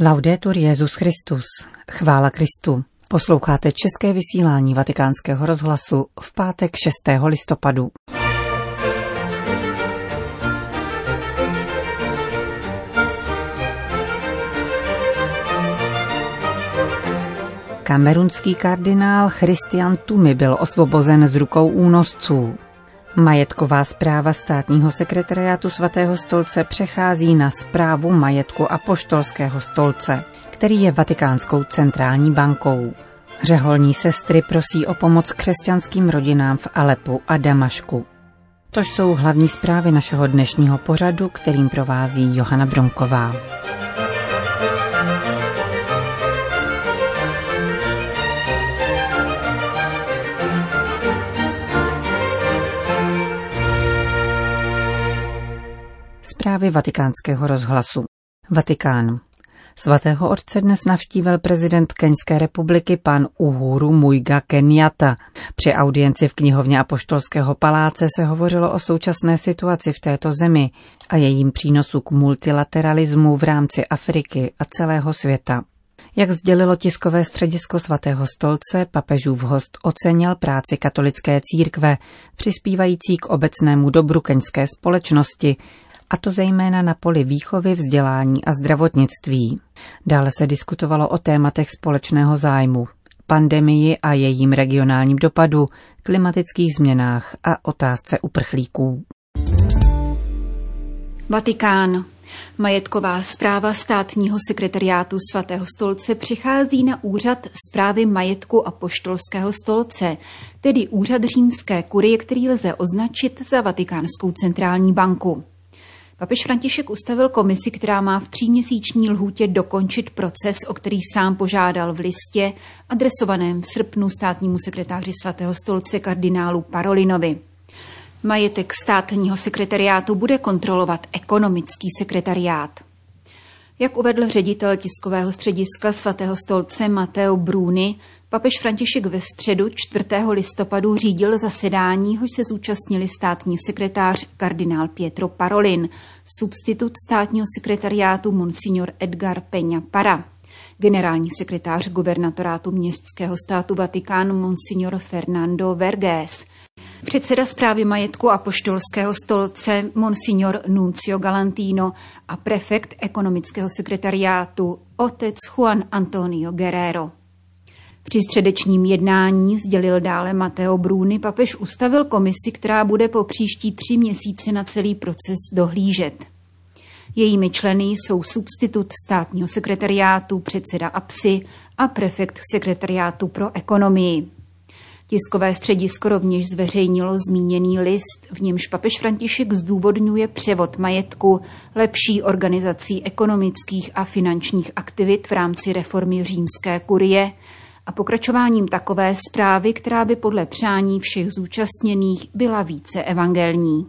Laudetur Jezus Christus. Chvála Kristu. Posloucháte české vysílání Vatikánského rozhlasu v pátek 6. listopadu. Kamerunský kardinál Christian Tumi byl osvobozen z rukou únosců. Majetková zpráva státního sekretariátu svatého stolce přechází na zprávu majetku apoštolského stolce, který je Vatikánskou centrální bankou. Řeholní sestry prosí o pomoc křesťanským rodinám v Alepu a Damašku. To jsou hlavní zprávy našeho dnešního pořadu, kterým provází Johana Bronková. Zprávy vatikánského rozhlasu. Vatikán. Svatého otce dnes navštívil prezident Keňské republiky pan Uhuru Muiga Kenyatta. Při audienci v knihovně Apoštolského paláce se hovořilo o současné situaci v této zemi a jejím přínosu k multilateralismu v rámci Afriky a celého světa. Jak sdělilo tiskové středisko svatého stolce, papežův host ocenil práci katolické církve, přispívající k obecnému dobru keňské společnosti a to zejména na poli výchovy, vzdělání a zdravotnictví. Dále se diskutovalo o tématech společného zájmu, pandemii a jejím regionálním dopadu, klimatických změnách a otázce uprchlíků. Vatikán. Majetková zpráva státního sekretariátu svatého stolce přichází na úřad zprávy majetku a poštolského stolce, tedy úřad římské kurie, který lze označit za Vatikánskou centrální banku. Papež František ustavil komisi, která má v tříměsíční lhůtě dokončit proces, o který sám požádal v listě, adresovaném v srpnu státnímu sekretáři svatého stolce kardinálu Parolinovi. Majetek státního sekretariátu bude kontrolovat ekonomický sekretariát. Jak uvedl ředitel tiskového střediska svatého stolce Mateo Bruni, Papež František ve středu 4. listopadu řídil zasedání, hož se zúčastnili státní sekretář kardinál Pietro Parolin, substitut státního sekretariátu Monsignor Edgar Peña Para, generální sekretář gubernatorátu městského státu Vatikán Monsignor Fernando Vergés, předseda zprávy majetku a poštolského stolce Monsignor Nuncio Galantino a prefekt ekonomického sekretariátu otec Juan Antonio Guerrero. Při středečním jednání, sdělil dále Mateo Bruni, papež ustavil komisi, která bude po příští tři měsíce na celý proces dohlížet. Jejími členy jsou substitut státního sekretariátu, předseda APSI a prefekt sekretariátu pro ekonomii. Tiskové středisko rovněž zveřejnilo zmíněný list, v němž papež František zdůvodňuje převod majetku, lepší organizací ekonomických a finančních aktivit v rámci reformy římské kurie – a pokračováním takové zprávy, která by podle přání všech zúčastněných byla více evangelní.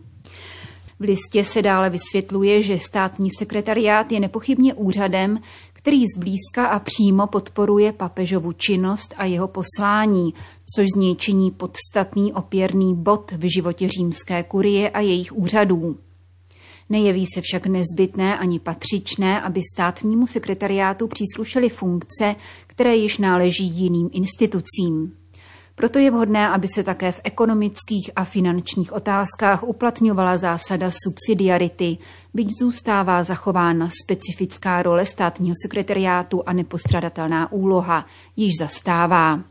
V listě se dále vysvětluje, že státní sekretariát je nepochybně úřadem, který zblízka a přímo podporuje papežovu činnost a jeho poslání, což z něj činí podstatný opěrný bod v životě římské kurie a jejich úřadů. Nejeví se však nezbytné ani patřičné, aby státnímu sekretariátu příslušely funkce, které již náleží jiným institucím. Proto je vhodné, aby se také v ekonomických a finančních otázkách uplatňovala zásada subsidiarity, byť zůstává zachována specifická role státního sekretariátu a nepostradatelná úloha, již zastává.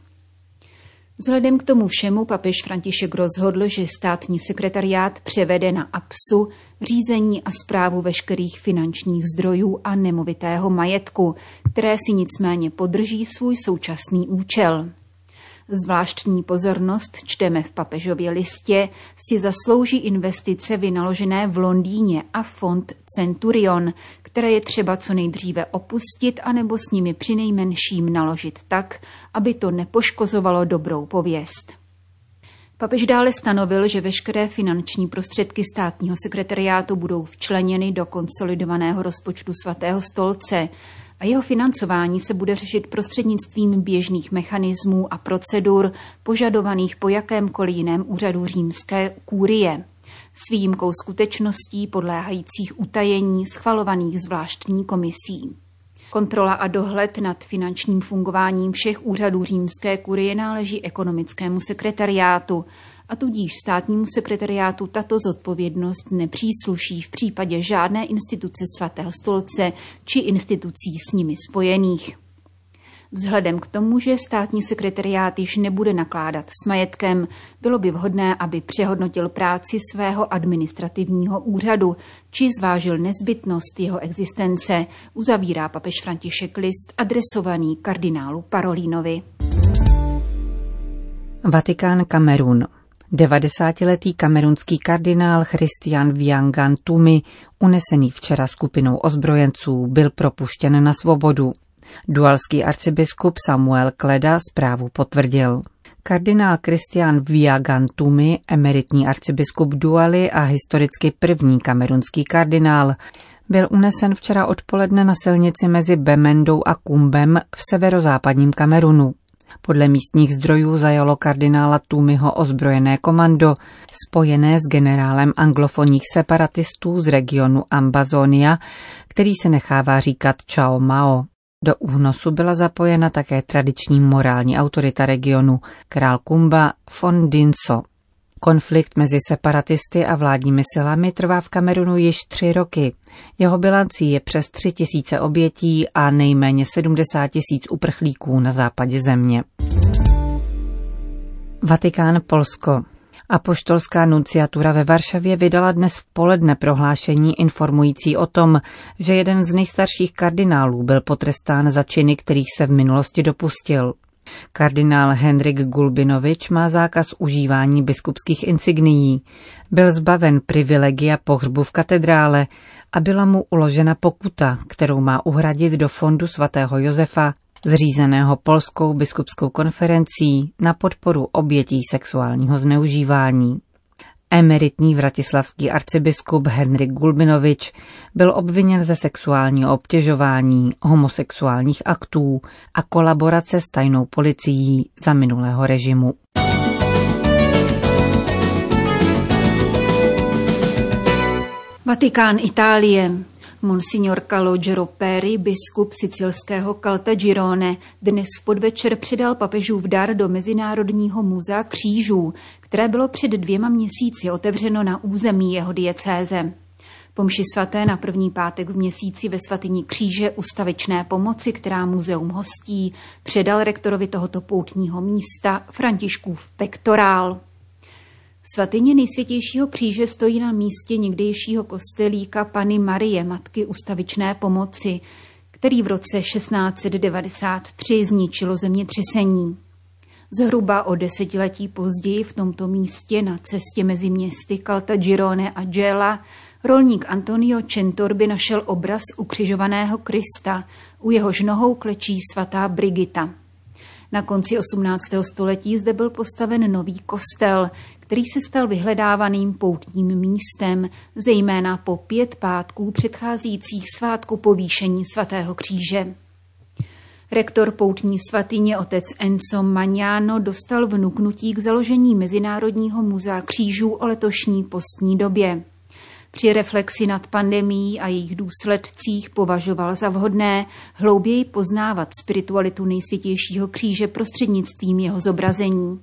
Vzhledem k tomu všemu papež František rozhodl, že státní sekretariát převede na APSu řízení a zprávu veškerých finančních zdrojů a nemovitého majetku, které si nicméně podrží svůj současný účel. Zvláštní pozornost čteme v papežově listě si zaslouží investice vynaložené v Londýně a fond Centurion, které je třeba co nejdříve opustit anebo s nimi přinejmenším naložit tak, aby to nepoškozovalo dobrou pověst. Papež dále stanovil, že veškeré finanční prostředky státního sekretariátu budou včleněny do konsolidovaného rozpočtu svatého stolce, a jeho financování se bude řešit prostřednictvím běžných mechanismů a procedur požadovaných po jakémkoliv jiném úřadu římské kůrie s výjimkou skutečností podléhajících utajení schvalovaných zvláštní komisí. Kontrola a dohled nad finančním fungováním všech úřadů římské kurie náleží ekonomickému sekretariátu a tudíž státnímu sekretariátu tato zodpovědnost nepřísluší v případě žádné instituce svatého stolce či institucí s nimi spojených. Vzhledem k tomu, že státní sekretariát již nebude nakládat s majetkem, bylo by vhodné, aby přehodnotil práci svého administrativního úřadu či zvážil nezbytnost jeho existence, uzavírá papež František list adresovaný kardinálu Parolínovi. Vatikán Kamerun 90-letý kamerunský kardinál Christian Viangan Tumi, unesený včera skupinou ozbrojenců, byl propuštěn na svobodu. Dualský arcibiskup Samuel Kleda zprávu potvrdil. Kardinál Christian Viagantumi, emeritní arcibiskup Dualy a historicky první kamerunský kardinál, byl unesen včera odpoledne na silnici mezi Bemendou a Kumbem v severozápadním Kamerunu. Podle místních zdrojů zajalo kardinála Tumiho ozbrojené komando, spojené s generálem anglofonních separatistů z regionu Ambazonia, který se nechává říkat Chao Mao. Do únosu byla zapojena také tradiční morální autorita regionu, král Kumba Fondinso. Konflikt mezi separatisty a vládními silami trvá v Kamerunu již tři roky. Jeho bilancí je přes tři tisíce obětí a nejméně 70 tisíc uprchlíků na západě země. Vatikán Polsko. Apoštolská nunciatura ve Varšavě vydala dnes v poledne prohlášení informující o tom, že jeden z nejstarších kardinálů byl potrestán za činy, kterých se v minulosti dopustil. Kardinál Henrik Gulbinovič má zákaz užívání biskupských insignií. Byl zbaven privilegia pohřbu v katedrále a byla mu uložena pokuta, kterou má uhradit do fondu svatého Josefa zřízeného Polskou biskupskou konferencí na podporu obětí sexuálního zneužívání. Emeritní vratislavský arcibiskup Henrik Gulbinovič byl obviněn ze sexuálního obtěžování, homosexuálních aktů a kolaborace s tajnou policií za minulého režimu. Vatikán Itálie. Monsignor Calogero Peri, biskup sicilského Caltagirone, dnes v podvečer předal papežův dar do Mezinárodního muzea křížů, které bylo před dvěma měsíci otevřeno na území jeho diecéze. Pomši svaté na první pátek v měsíci ve svatyni kříže ustavičné pomoci, která muzeum hostí, předal rektorovi tohoto poutního místa Františkův pektorál. Svatyně nejsvětějšího kříže stojí na místě někdejšího kostelíka Pany Marie, matky ustavičné pomoci, který v roce 1693 zničilo zemětřesení. Zhruba o desetiletí později v tomto místě na cestě mezi městy Caltagirone a Gela rolník Antonio Centorby našel obraz ukřižovaného Krista, u jehož nohou klečí svatá Brigita. Na konci 18. století zde byl postaven nový kostel, který se stal vyhledávaným poutním místem, zejména po pět pátků předcházejících svátku povýšení svatého kříže. Rektor poutní svatyně otec Enzo Magnano dostal vnuknutí k založení Mezinárodního muzea křížů o letošní postní době. Při reflexi nad pandemí a jejich důsledcích považoval za vhodné hlouběji poznávat spiritualitu nejsvětějšího kříže prostřednictvím jeho zobrazení.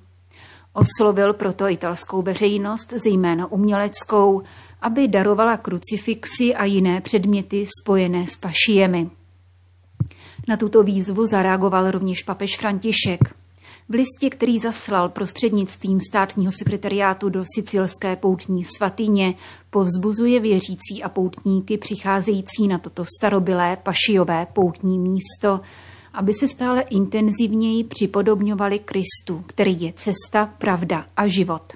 Oslovil proto italskou veřejnost, zejména uměleckou, aby darovala krucifixy a jiné předměty spojené s pašiemi. Na tuto výzvu zareagoval rovněž papež František. V listě, který zaslal prostřednictvím státního sekretariátu do sicilské poutní svatyně, povzbuzuje věřící a poutníky přicházející na toto starobylé pašijové poutní místo, aby se stále intenzivněji připodobňovali Kristu, který je cesta, pravda a život.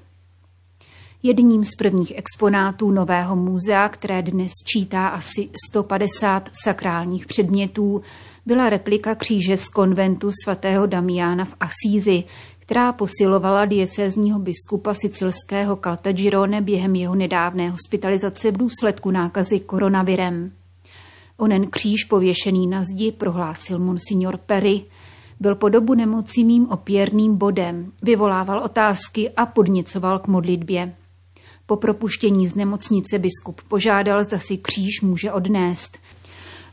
Jedním z prvních exponátů nového muzea, které dnes čítá asi 150 sakrálních předmětů, byla replika kříže z konventu svatého Damiana v Asízi, která posilovala diecézního biskupa sicilského Caltagirone během jeho nedávné hospitalizace v důsledku nákazy koronavirem. Onen kříž pověšený na zdi, prohlásil monsignor Perry, byl po dobu nemoci mým opěrným bodem, vyvolával otázky a podnicoval k modlitbě. Po propuštění z nemocnice biskup požádal, zda si kříž může odnést.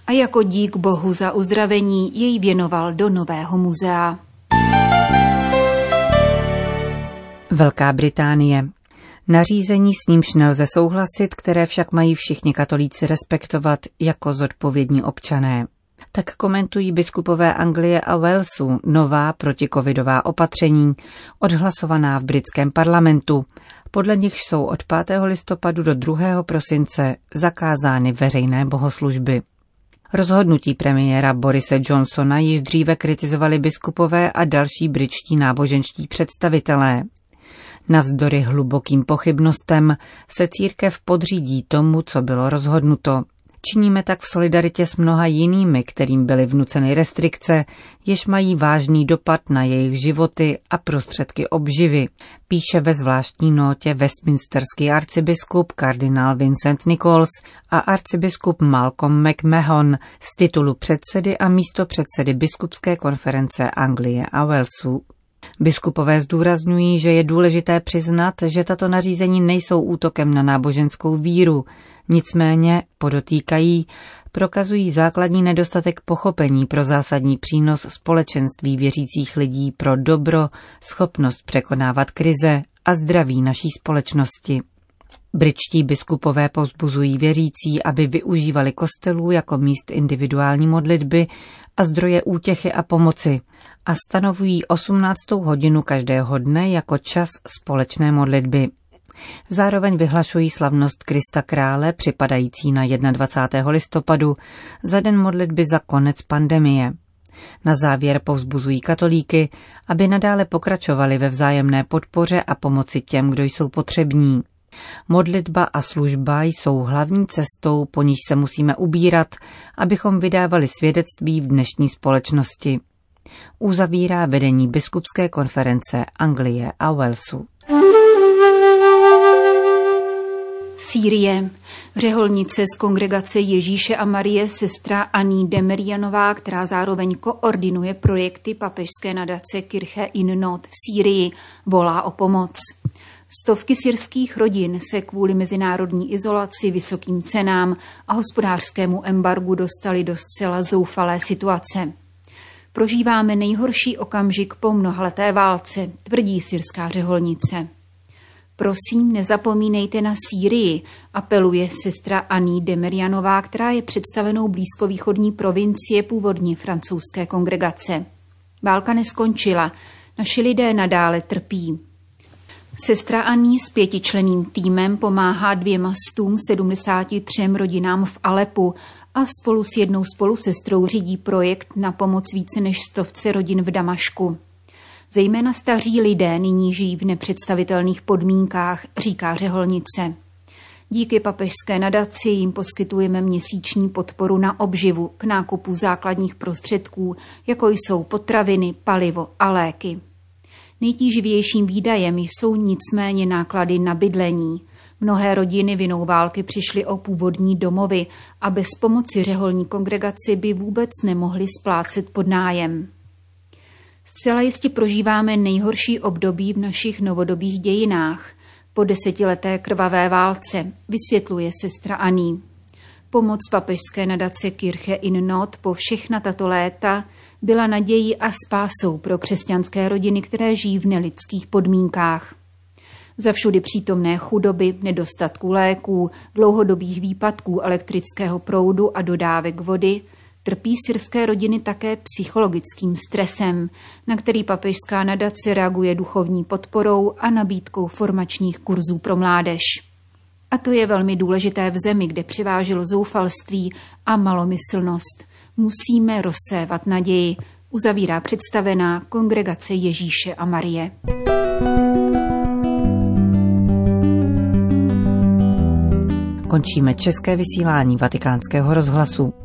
A jako dík Bohu za uzdravení jej věnoval do nového muzea. Velká Británie. Nařízení s nímž nelze souhlasit, které však mají všichni katolíci respektovat jako zodpovědní občané. Tak komentují biskupové Anglie a Walesu nová protikovidová opatření, odhlasovaná v britském parlamentu. Podle nich jsou od 5. listopadu do 2. prosince zakázány veřejné bohoslužby. Rozhodnutí premiéra Borise Johnsona již dříve kritizovali biskupové a další britští náboženští představitelé. Navzdory hlubokým pochybnostem se církev podřídí tomu, co bylo rozhodnuto. Činíme tak v solidaritě s mnoha jinými, kterým byly vnuceny restrikce, jež mají vážný dopad na jejich životy a prostředky obživy, píše ve zvláštní notě westminsterský arcibiskup kardinál Vincent Nichols a arcibiskup Malcolm McMahon z titulu předsedy a místo předsedy biskupské konference Anglie a Walesu. Biskupové zdůrazňují, že je důležité přiznat, že tato nařízení nejsou útokem na náboženskou víru, nicméně, podotýkají, prokazují základní nedostatek pochopení pro zásadní přínos společenství věřících lidí pro dobro, schopnost překonávat krize a zdraví naší společnosti. Britští biskupové pozbuzují věřící, aby využívali kostelů jako míst individuální modlitby a zdroje útěchy a pomoci a stanovují 18. hodinu každého dne jako čas společné modlitby. Zároveň vyhlašují slavnost Krista Krále připadající na 21. listopadu za den modlitby za konec pandemie. Na závěr povzbuzují katolíky, aby nadále pokračovali ve vzájemné podpoře a pomoci těm, kdo jsou potřební. Modlitba a služba jsou hlavní cestou, po níž se musíme ubírat, abychom vydávali svědectví v dnešní společnosti. Uzavírá vedení biskupské konference Anglie a Walesu. Sýrie. Řeholnice z kongregace Ježíše a Marie sestra Aní Demerianová, která zároveň koordinuje projekty papežské nadace Kirche in Not v Sýrii, volá o pomoc. Stovky syrských rodin se kvůli mezinárodní izolaci, vysokým cenám a hospodářskému embargu dostali do zcela zoufalé situace. Prožíváme nejhorší okamžik po mnohaleté válce, tvrdí syrská řeholnice. Prosím, nezapomínejte na Sýrii, apeluje sestra Aní Demerianová, která je představenou blízkovýchodní provincie původně francouzské kongregace. Válka neskončila, naši lidé nadále trpí. Sestra Aní s pětičleným týmem pomáhá dvěma stům 73 rodinám v Alepu a spolu s jednou spolusestrou řídí projekt na pomoc více než stovce rodin v Damašku. Zejména staří lidé nyní žijí v nepředstavitelných podmínkách, říká řeholnice. Díky papežské nadaci jim poskytujeme měsíční podporu na obživu k nákupu základních prostředků, jako jsou potraviny, palivo a léky. Nejtíživějším výdajem jsou nicméně náklady na bydlení. Mnohé rodiny vinou války přišly o původní domovy a bez pomoci řeholní kongregaci by vůbec nemohli splácet pod nájem. Zcela jistě prožíváme nejhorší období v našich novodobých dějinách. Po desetileté krvavé válce, vysvětluje sestra Aní. Pomoc papežské nadace Kirche in Not po všechna tato léta byla nadějí a spásou pro křesťanské rodiny, které žijí v nelidských podmínkách. Za všudy přítomné chudoby, nedostatku léků, dlouhodobých výpadků elektrického proudu a dodávek vody trpí syrské rodiny také psychologickým stresem, na který papežská nadace reaguje duchovní podporou a nabídkou formačních kurzů pro mládež. A to je velmi důležité v zemi, kde přiváželo zoufalství a malomyslnost – musíme rozsévat naději, uzavírá představená kongregace Ježíše a Marie. Končíme české vysílání vatikánského rozhlasu.